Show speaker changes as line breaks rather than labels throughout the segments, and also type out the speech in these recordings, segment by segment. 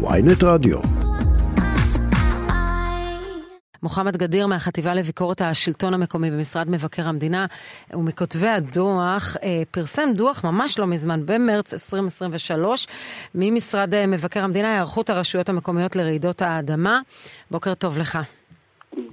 ויינט רדיו.
מוחמד גדיר מהחטיבה לביקורת השלטון המקומי במשרד מבקר המדינה ומכותבי הדוח אה, פרסם דוח ממש לא מזמן, במרץ 2023, ממשרד אה, מבקר המדינה, היערכות הרשויות המקומיות לרעידות האדמה. בוקר טוב לך.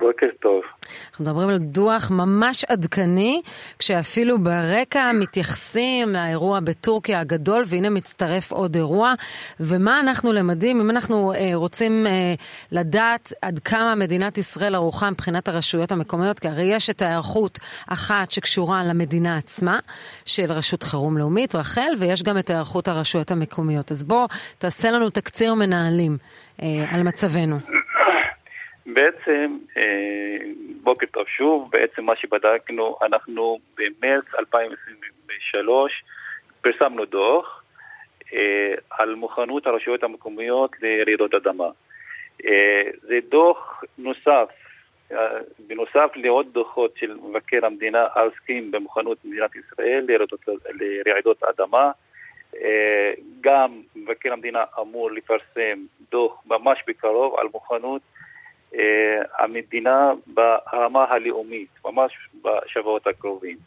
בוקר טוב.
אנחנו מדברים על דוח ממש עדכני, כשאפילו ברקע מתייחסים לאירוע בטורקיה הגדול, והנה מצטרף עוד אירוע. ומה אנחנו למדים, אם אנחנו אה, רוצים אה, לדעת עד כמה מדינת ישראל ערוכה מבחינת הרשויות המקומיות, כי הרי יש את ההיערכות אחת שקשורה למדינה עצמה, של רשות חירום לאומית, רח"ל, ויש גם את היערכות הרשויות המקומיות. אז בוא, תעשה לנו תקציר מנהלים אה, על מצבנו.
בעצם, אה, בוקר טוב שוב, בעצם מה שבדקנו, אנחנו במרץ 2023 פרסמנו דוח אה, על מוכנות הרשויות המקומיות לרעידות אדמה. אה, זה דוח נוסף, בנוסף לעוד דוחות של מבקר המדינה העוסקים במוכנות מדינת ישראל לרעידות, אדמה. גם מבקר המדינה אמור לפרסם דוח ממש בקרוב על מוכנות המדינה ברמה הלאומית, ממש בשבועות הקרובים.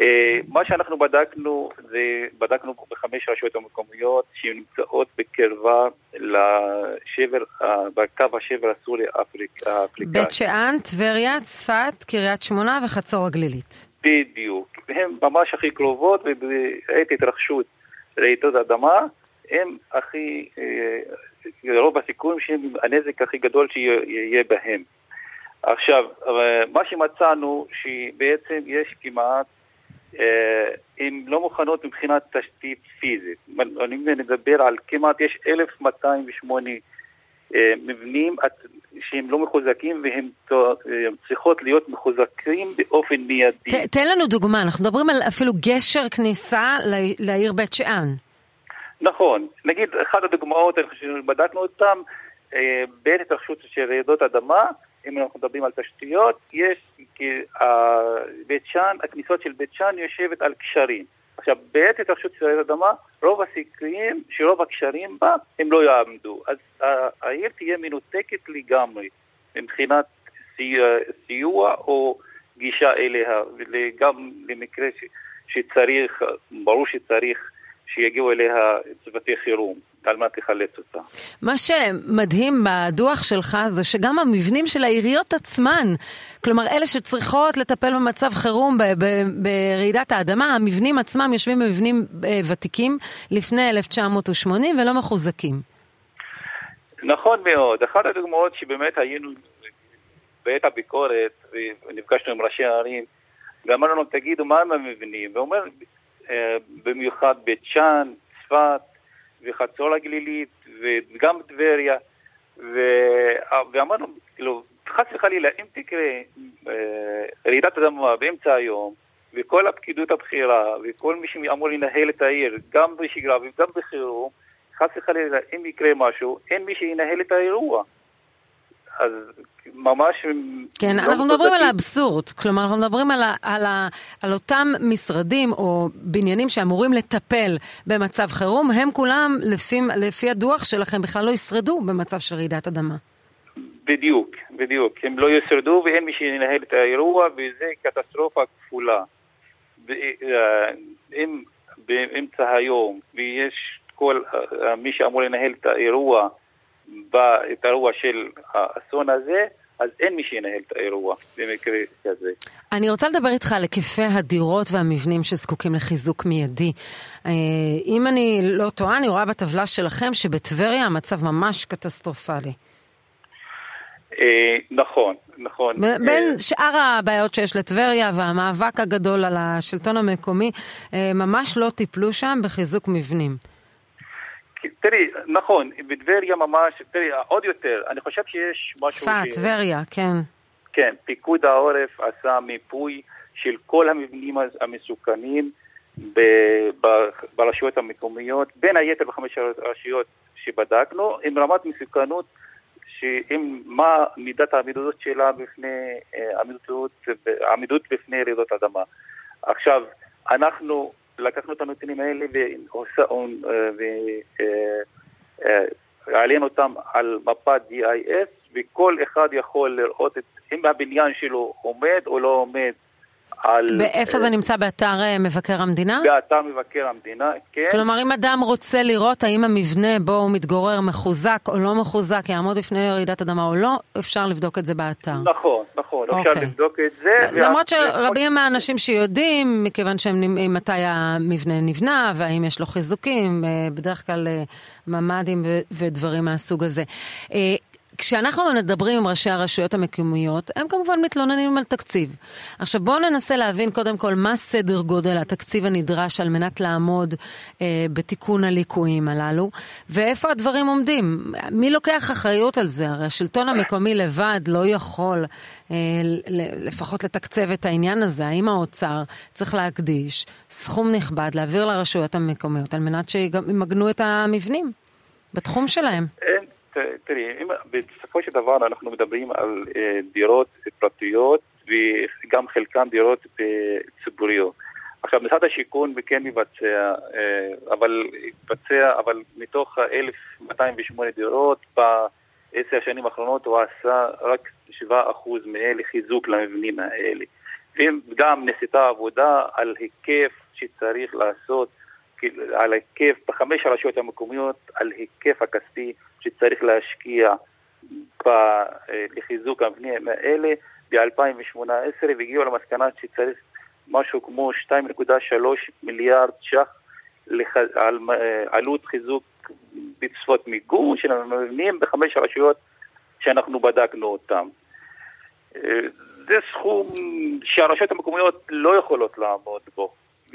אה, מה שאנחנו בדקנו, זה בדקנו בחמש רשויות המקומיות שנמצאות בקרבה לשבר, בקו השבר הסורי-אפריקאי.
בית שאן, טבריה, צפת, קריית שמונה וחצור הגלילית.
בדיוק. הן ממש הכי קרובות ובעת התרחשות רעידות אדמה, הן הכי אה, רוב הסיכויים שהנזק הכי גדול שיהיה בהם. עכשיו, מה שמצאנו, שבעצם יש כמעט, אה, הן לא מוכנות מבחינת תשתית פיזית. אני מדבר על כמעט, יש 1,208 אה, מבנים שהם לא מחוזקים והם צריכות להיות מחוזקים באופן מיידי.
תן לנו דוגמה, אנחנו מדברים על אפילו גשר כניסה לעיר בית שאן.
נכון, נגיד אחת הדוגמאות, בדקנו אותן, אה, בעת התרחשות של רעידות אדמה, אם אנחנו מדברים על תשתיות, יש, בית שאן, הכניסות של בית שאן יושבת על קשרים. עכשיו, בעת התרחשות של רעידות אדמה, רוב הסיכויים שרוב הקשרים בה הם לא יעמדו. אז העיר תהיה מנותקת לגמרי מבחינת סיוע, סיוע או גישה אליה, וגם למקרה ש, שצריך, ברור שצריך שיגיעו אליה צוותי חירום. על מנת לחלץ אותה.
מה שמדהים בדוח שלך זה שגם המבנים של העיריות עצמן, כלומר אלה שצריכות לטפל במצב חירום ברעידת האדמה, המבנים עצמם יושבים במבנים אה, ותיקים לפני 1980 ולא מחוזקים.
נכון מאוד. אחת הדוגמאות שבאמת היינו בעת הביקורת, ונפגשנו עם ראשי הערים, ואמרנו תגידו, מה הם המבנים? ואומר, במיוחד בית שאן, צפת וחצור הגלילית וגם טבריה ואמרנו, כאילו, חס וחלילה, אם תקרה אה, רעידת אדמה באמצע היום וכל הפקידות הבכירה וכל מי שאמור לנהל את העיר, גם בשגרה וגם בחירום, חס וחלילה, אם יקרה משהו, אין מי שינהל את האירוע. אז ממש...
כן, לא אנחנו מדברים על האבסורד, כלומר אנחנו מדברים על, על, על אותם משרדים או בניינים שאמורים לטפל במצב חירום, הם כולם לפי, לפי הדוח שלכם בכלל לא ישרדו במצב של רעידת אדמה.
בדיוק, בדיוק, הם לא ישרדו ואין מי שינהל את האירוע וזה קטסטרופה כפולה. אה, אם באמצע היום ויש כל אה, מי שאמור לנהל את האירוע את האירוע של האסון הזה, אז אין מי שינהל את האירוע במקרה כזה.
אני רוצה לדבר איתך על היקפי הדירות והמבנים שזקוקים לחיזוק מיידי. אה, אם אני לא טועה, אני רואה בטבלה שלכם שבטבריה המצב ממש קטסטרופלי.
אה, נכון, נכון.
בין שאר הבעיות שיש לטבריה והמאבק הגדול על השלטון המקומי, אה, ממש לא טיפלו שם בחיזוק מבנים.
תראי, נכון, בטבריה ממש, תראי, עוד יותר, אני חושב שיש משהו...
צפת, טבריה, ש... כן.
כן, פיקוד העורף עשה מיפוי של כל המבנים המסוכנים ב, ב, ברשויות המקומיות, בין היתר בחמש הרשויות שבדקנו, עם רמת מסוכנות, עם מה מידת העמידות שלה בפני, אה, עמידות, עמידות בפני רעידות אדמה. עכשיו, אנחנו לקחנו את הנתונים האלה והיינו תעליין אותם על מפת DIS, וכל אחד יכול לראות את, אם הבניין שלו עומד או לא עומד
על... באיפה זה נמצא? באתר אה, מבקר המדינה?
באתר מבקר המדינה, כן.
כלומר, אם אדם רוצה לראות האם המבנה בו הוא מתגורר מחוזק או לא מחוזק, יעמוד בפני רעידת אדמה או לא, אפשר לבדוק את זה באתר.
נכון, נכון, אפשר אוקיי. לבדוק את זה.
למרות שרבים מהאנשים שיודעים, מכיוון שהם מתי המבנה נבנה והאם יש לו חיזוקים, אה, בדרך כלל אה, ממ"דים ודברים מהסוג הזה. כשאנחנו מדברים עם ראשי הרשויות המקומיות, הם כמובן מתלוננים על תקציב. עכשיו בואו ננסה להבין קודם כל מה סדר גודל התקציב הנדרש על מנת לעמוד אה, בתיקון הליקויים הללו, ואיפה הדברים עומדים. מי לוקח אחריות על זה? הרי השלטון המקומי לבד לא יכול אה, לפחות לתקצב את העניין הזה. האם האוצר צריך להקדיש סכום נכבד להעביר לרשויות המקומיות על מנת שימגנו את המבנים בתחום שלהם?
אין. תראי, בסופו של דבר אנחנו מדברים על אה, דירות פרטיות וגם חלקן דירות אה, ציבוריות. עכשיו, משרד השיכון כן מבצע, אה, אבל מבצע, אבל מתוך ה-1,208 דירות, בעשר השנים האחרונות הוא עשה רק 7% מאלה חיזוק למבנים האלה. וגם נעשתה עבודה על היקף שצריך לעשות על היקף, בחמש הרשויות המקומיות, על היקף הכספי שצריך להשקיע לחיזוק המבנים האלה ב-2018 והגיעו למסקנה שצריך משהו כמו 2.3 מיליארד ש"ח על עלות חיזוק בצפות מיגון של המבנים בחמש הרשויות שאנחנו בדקנו אותם. זה סכום שהרשויות המקומיות לא יכולות לעמוד בו.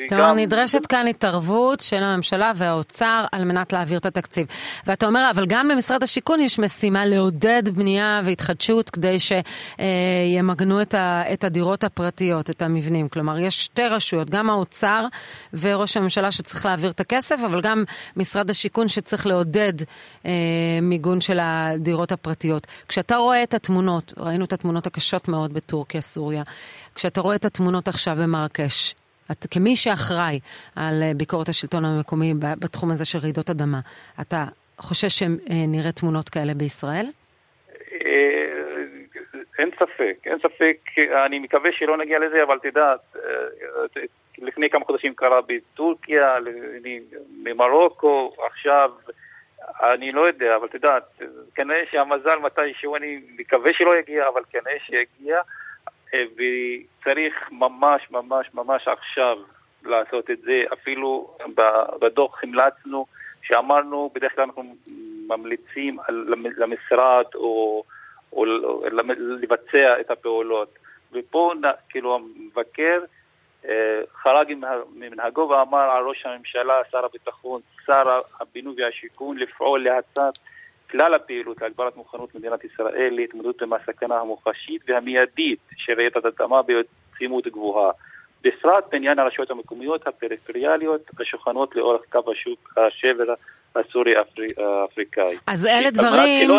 כלומר, נדרשת כאן התערבות של הממשלה והאוצר על מנת להעביר את התקציב. ואתה אומר, אבל גם במשרד השיכון יש משימה לעודד בנייה והתחדשות כדי שימגנו את, את הדירות הפרטיות, את המבנים. כלומר, יש שתי רשויות, גם האוצר וראש הממשלה שצריך להעביר את הכסף, אבל גם משרד השיכון שצריך לעודד אה, מיגון של הדירות הפרטיות. כשאתה רואה את התמונות, ראינו את התמונות הקשות מאוד בטורקיה, סוריה, כשאתה רואה את התמונות עכשיו במרקש, את, כמי שאחראי על אה, ביקורת השלטון המקומי בתחום הזה של רעידות אדמה, אתה חושש שנראה תמונות כאלה בישראל?
אה, אין ספק, אין ספק, אני מקווה שלא נגיע לזה, אבל תדעת, אה, לפני כמה חודשים קרה בטורקיה, ממרוקו, עכשיו, אני לא יודע, אבל תדעת, כנראה שהמזל מתישהו, אני מקווה שלא יגיע, אבל כנראה שיגיע. וצריך ממש ממש ממש עכשיו לעשות את זה. אפילו בדוח המלצנו, שאמרנו, בדרך כלל אנחנו ממליצים למשרד או, או לבצע את הפעולות. ופה כאילו המבקר אה, חרג ממנהגו ואמר על ראש הממשלה, שר הביטחון, שר הבינוי והשיכון לפעול להצעת כלל הפעילות להגברת מוכנות מדינת ישראל להתמודדות עם הסכנה המוחשית והמיידית של רעידת אדמה בעצימות גבוהה. בפרט בעניין הרשויות המקומיות הפריפריאליות השוכנות לאורך קו השוק השבר הסורי-אפריקאי.
אז אלה דברים...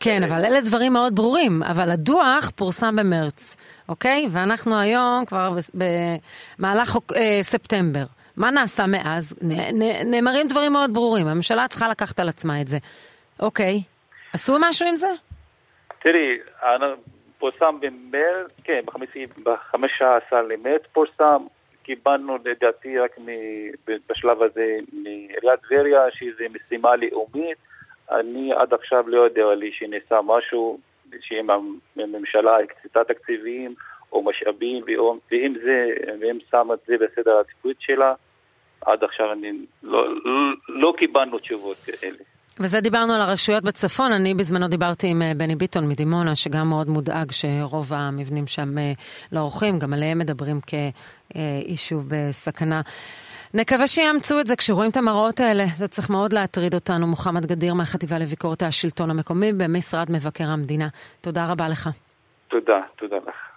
כן, אבל אלה דברים מאוד ברורים, אבל הדוח פורסם במרץ, אוקיי? ואנחנו היום כבר במהלך אה, ספטמבר. מה נעשה מאז? נאמרים דברים מאוד ברורים, הממשלה צריכה לקחת על עצמה את זה. אוקיי. עשו משהו עם זה?
תראי, פורסם במרץ, כן, ב-15 למרץ פורסם, קיבלנו לדעתי רק בשלב הזה מעיריית טבריה, שזו משימה לאומית. אני עד עכשיו לא יודע לי שנעשה משהו, שאם הממשלה הקצתה תקציבים או משאבים, ואם זה, ואם שמה את זה בסדר העדיפות שלה, עד עכשיו אני לא, לא, לא קיבלנו תשובות כאלה.
וזה דיברנו על הרשויות בצפון, אני בזמנו דיברתי עם אה, בני ביטון מדימונה, שגם מאוד מודאג שרוב המבנים שם אה, לא עורכים, גם עליהם מדברים כיישוב בסכנה. נקווה שיאמצו את זה כשרואים את המראות האלה, זה צריך מאוד להטריד אותנו. מוחמד גדיר מהחטיבה לביקורת השלטון המקומי במשרד מבקר המדינה. תודה רבה לך.
תודה, תודה לך.